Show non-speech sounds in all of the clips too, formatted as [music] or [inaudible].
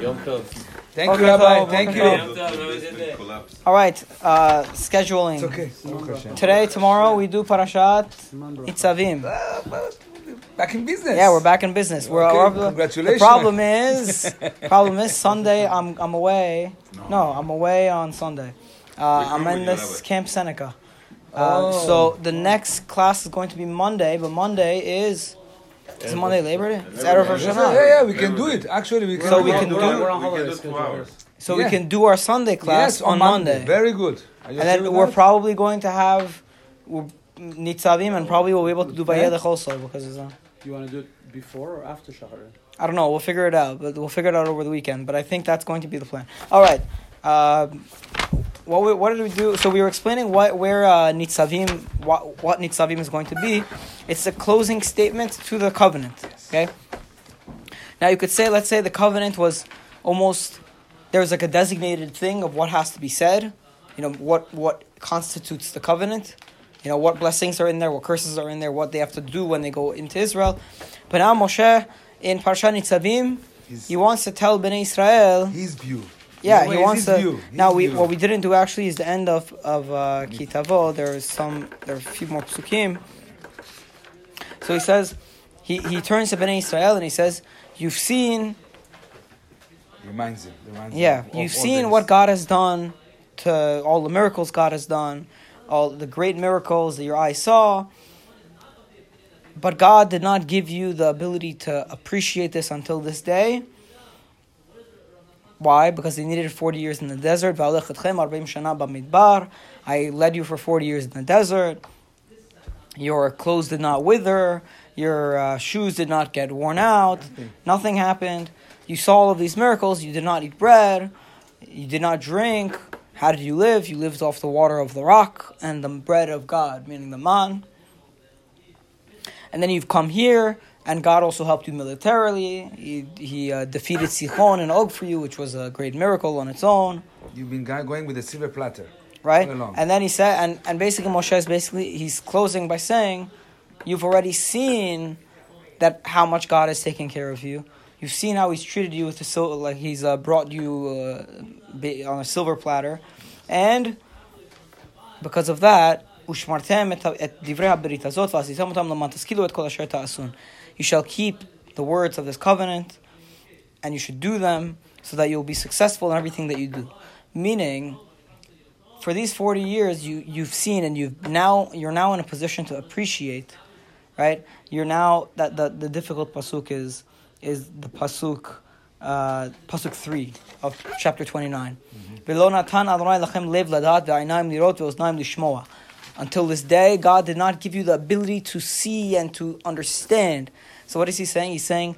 Yom Tov. Thank Okay, you, Rabbi. Thank you. Yom Tov. Have a good day. Collapse. All right, uh, scheduling. It's okay. Baruch Hashem. Today, tomorrow, we do Parashat Nitzavim. Back in business. Yeah, we're back in business. We're, Okay, we're- congratulations. The problem is, [laughs] problem is Sunday. I'm I'm away. No, I'm away on Sunday. Uh, I'm in this. Camp Seneca. Uh, Oh. So the next class is going to be Monday, but Monday is is it Monday Labor Day? It's Erev Rosh Yeah, Hashanah. yeah, yeah, we can do it. Actually, we can. So do we it. can We're do- on- we're on We can holiday do two So we can do our Sunday class yes, on Monday. Very good. And then we're that? probably going to have we're- Nitzavim, and probably we'll be able to do Yeah. Vayelech also because it's on. You want to do it before or after Shahar? I don't know. We'll figure it out, but we'll figure it out over the weekend. But I think that's going to be the plan. All right. Um, what we, what did we do? So we were explaining what where uh, Nitzavim what what Nitzavim is going to be. It's a closing statement to the covenant. Okay. Now you could say, let's say the covenant was almost there was like a designated thing of what has to be said. You know what what constitutes the covenant. You know what blessings are in there, what curses are in there, what they have to do when they go into Israel. But now Moshe in Parshat Nitzavim, His, he wants to tell Bnei Israel. his view. Yeah, No, he wants to. view, Now we view. what we didn't do actually is the end of of uh, Kitavo. There is some there are a few more psukim. So he says, he he turns to Bnei Israel and he says, "You've seen, Reminds him. Reminds yeah, of you've seen what God has done to all the miracles God has done, all the great miracles that your eyes saw." But God did not give you the ability to appreciate this until this day. Why? Because they needed 40 years in the desert. I led you for 40 years in the desert. Your clothes did not wither. Your uh, shoes did not get worn out. Nothing happened. You saw all of these miracles. You did not eat bread. You did not drink. How did you live? You lived off the water of the rock and the bread of God, meaning the man. And then you've come here, and God also helped you militarily. He, he uh, defeated Sichon and Og for you, which was a great miracle on its own, You've been going with a silver platter. right? And then he said, and, and basically Moshe is basically, he's closing by saying, you've already seen that how much God has taken care of you. You've seen how he's treated you with the sil- like he's uh, brought you uh, on a silver platter, and because of that, "Ushmartem et ha- et divrei haberit hazot v'asitam otam lamam taskilu et kol asher ta'asun." You shall keep the words of this covenant, and you should do them so that you'll be successful in everything that you do. Meaning, for these forty years, you you've seen and you've now you're now in a position to appreciate, right? You're now that the the difficult pasuk is is the pasuk. Uh, pasuk 3 of chapter 29. "V'lo natan Adonai lachem lev ladat ve'ainayim lirot ve'oznaim lishmoa." Until this day, God did not give you the ability to see and to understand. So, what is He saying? He's saying,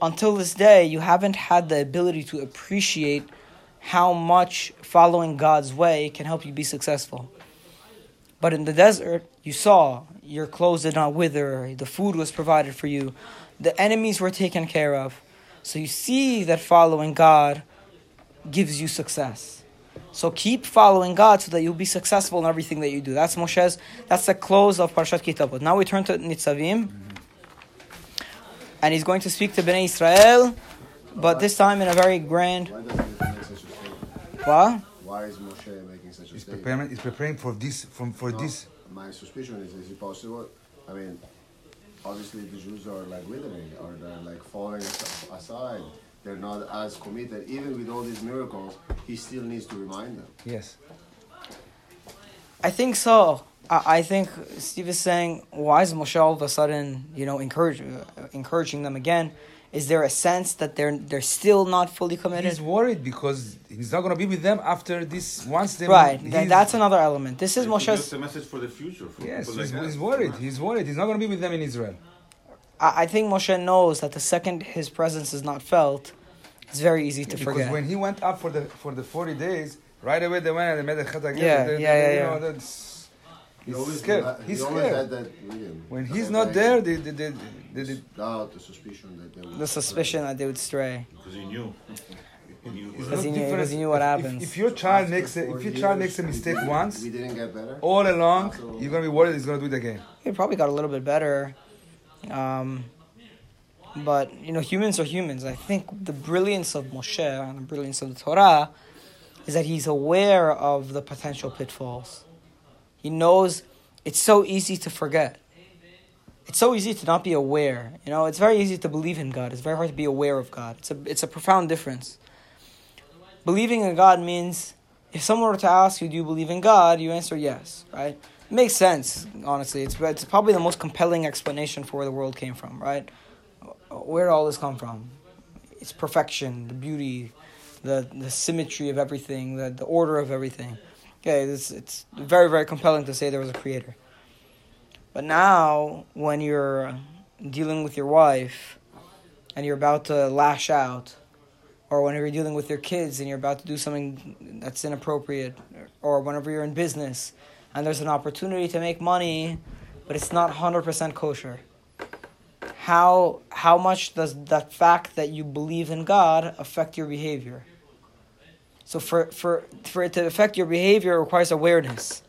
until this day, you haven't had the ability to appreciate how much following God's way can help you be successful. But in the desert, you saw your clothes did not wither, the food was provided for you, the enemies were taken care of. So you see that following God gives you success. So keep following God so that you'll be successful in everything that you do. That's Moshe's, that's the close of Parashat Kitabot. Now we turn to Nitzavim. And he's going to speak to Bnei Israel, but this time in a very grand. Why does he make such a statement? What? Why is Moshe making such a He's statement? preparing. He's preparing for this. From for No, this. My suspicion is, is it possible? I mean, obviously the Jews are like withering, or they're like falling aside. They're not as committed. Even with all these miracles, he still needs to remind them. Yes. I think so. I, I think Steve is saying, why is Moshe all of a sudden, you know, encourage, uh, encouraging them again? Is there a sense that they're they're still not fully committed? He's worried because he's not going to be with them after this. Once they right. he's- Then that's another element. This is It's just Moshe's. a message for the future. For Yes, he's, like he's worried. He's worried. He's not going to be with them in Israel. I, I think Moshe knows that the second his presence is not felt, it's very easy to because forget. Because when he went up for the for the forty days, right away they went and they made a chet again. Yeah, They- yeah, they- yeah, you yeah. know, that's- He's always scared. had- He's he had scared. that with. When he's not there, they, they, they, they, they, doubt, the suspicion that they would the suspicion that they would stray. Because he knew. He knew. it's Because not he knew- he knew what If- happens. If, if your child After makes a, if your child makes a mistake didn't- once, we didn't get better. all along, After- you're gonna be worried he's gonna do it again. He probably got a little bit better. Um, but you know, humans are humans. I think the brilliance of Moshe and the brilliance of the Torah is that he's aware of the potential pitfalls. He knows it's so easy to forget. It's so easy to not be aware. You know, it's very easy to believe in God. It's very hard to be aware of God. It's a it's a profound difference. Believing in God means if someone were to ask you, "Do you believe in God?" you answer yes, right? It makes sense, honestly. It's it's probably the most compelling explanation for where the world came from, right? Where all this come from? It's perfection, the beauty, the the symmetry of everything, the the order of everything. Okay, this it's very very compelling to say there was a creator. But now, when you're dealing with your wife and you're about to lash out, or whenever you're dealing with your kids and you're about to do something that's inappropriate, or whenever you're in business and there's an opportunity to make money, but it's not 100% kosher. How, how much does that fact that you believe in God affect your behavior? So, for, for, for it to affect your behavior, requires awareness.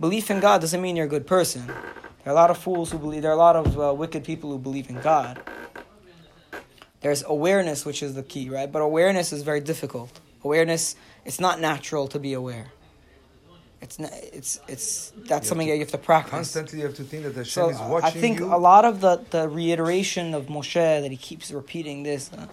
Belief in God doesn't mean you're a good person. There are a lot of fools who believe, there are a lot of uh, wicked people who believe in God. There's awareness, which is the key, right? But awareness is very difficult. Awareness, it's not natural to be aware. It's not, it's it's that's something that you have to practice. Constantly, you have to think that Hashem So is watching I think you. a lot of the, the reiteration of Moshe that he keeps repeating this, uh,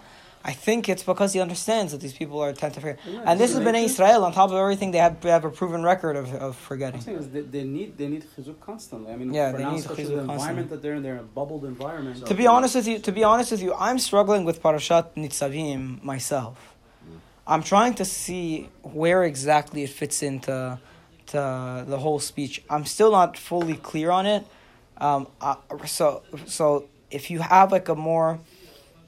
I think it's because he understands that these people are attentive. to forget. Yeah, And this it's has been. Israel. On top of everything, they have, they have a proven record of, of I'm forgetting. is they, they need they need chizuk constantly. I mean, Yeah, for they now, need especially chizuk the environment constantly. that they're in, they're in a bubbled environment. To be honest with you, to be honest with you, I'm struggling with Parashat Nitzavim myself. I'm trying to see where exactly it fits into to the whole speech. I'm still not fully clear on it. Um, I, so so if you have like a more,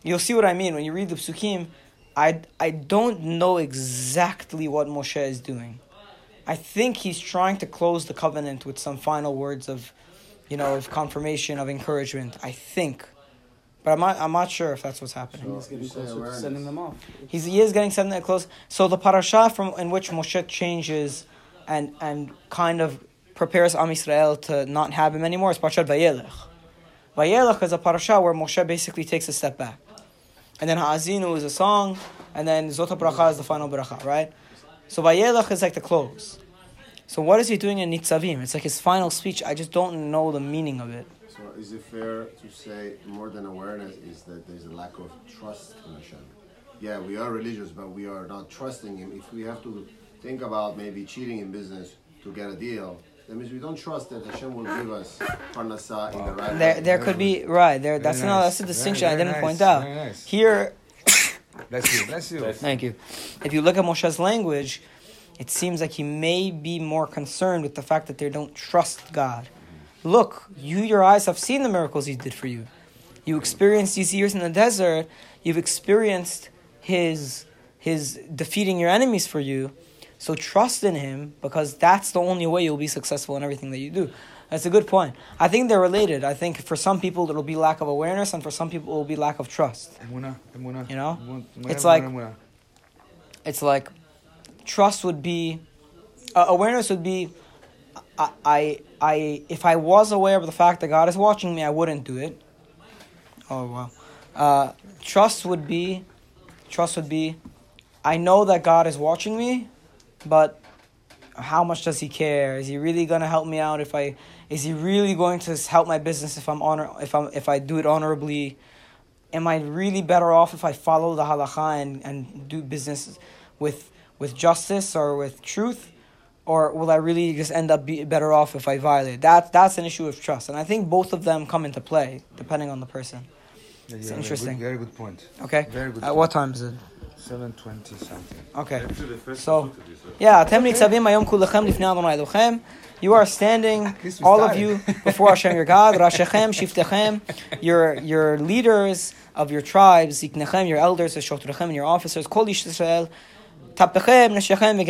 you'll see what I mean when you read the psukim. I I don't know exactly what Moshe is doing. I think he's trying to close the covenant with some final words of, you know, of confirmation of encouragement. I think, but I'm not I'm not sure if that's what's happening. He's getting closer to sending them off. He's, he is getting something close. So the parasha from in which Moshe changes and and kind of prepares Am Yisrael to not have him anymore is Parashat Vayelech. Vayelech is a parasha where Moshe basically takes a step back. And then Ha'azinu is a song, and then Zot HaBracha is the final bracha, right? So Vayelech is like the close. So what is he doing in Nitzavim? It's like his final speech. I just don't know the meaning of it. So is it fair to say more than awareness is that there's a lack of trust in Hashem? Yeah, we are religious, but we are not trusting Him. If we have to think about maybe cheating in business to get a deal, that means we don't trust that Hashem will give us parnasa in the right There, way. there could be right there. That's Very no, nice. that's a distinction Very, I didn't very point out. Nice. Here, [coughs] Bless you, bless you. Thank you. If you look at Moshe's language, it seems like he may be more concerned with the fact that they don't trust God. Look, you, your eyes have seen the miracles he did for you. You experienced these years in the desert. You've experienced his his defeating your enemies for you. So trust in him because that's the only way you'll be successful in everything that you do. That's a good point. I think they're related. I think for some people it'll be lack of awareness, and for some people it will be lack of trust. Emunah, emunah. You know? It's like- it's like trust would be uh, awareness would be I, I I if I was aware of the fact that God is watching me, I wouldn't do it. Oh wow. Uh, trust would be trust would be I know that God is watching me, but how much does he care? Is he really going to help me out if I is he really going to help my business if I'm honor if I'm if I do it honorably? am I really better off if I follow the halacha and, and do business with with justice or with truth, or will I really just end up be better off if I violate? That that's an issue of trust, and I think both of them come into play depending on the person. Yeah, It's yeah, interesting. Very good, very good point. Okay. Very good At what time is it? 720 something. Okay. So, yeah, Atem nitzavim ayom kulachem lifnei Adonai Elohim. You are standing, all of you, before Hashem your God, [laughs] Rashechem, Shiftechem, your, your leaders of your tribes, Ziknechem, your elders, Shotrechem, and your officers, Kol Yisrael, Tapechem, Neshechem,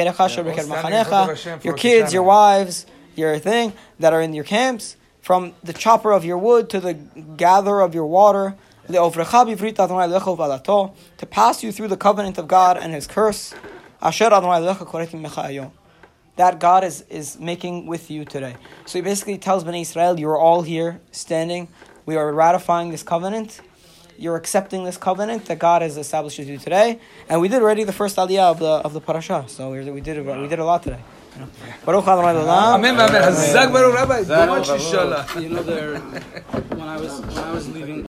Machanecha, your kids, your wives, your thing, that are in your camps, from the chopper of your wood to the gatherer of your water, Le'ovrecha bivrit Adonai Lecho v'alato, to pass you through the covenant of God and His curse, Asher Adonai Lecho koretim mecha hayom that God is, is making with you today. So he basically tells Bnei Israel, you're all here standing. We are ratifying this covenant. you're accepting this covenant that God has established with you today. And we did already the first aliyah of the of the parasha, so we, we did we did a lot today. You. Baruch Adonai Le'olam. Amen, amen. Hazak Baruch Rabbi. Too much inshallah. You know, there. When I was when I was leaving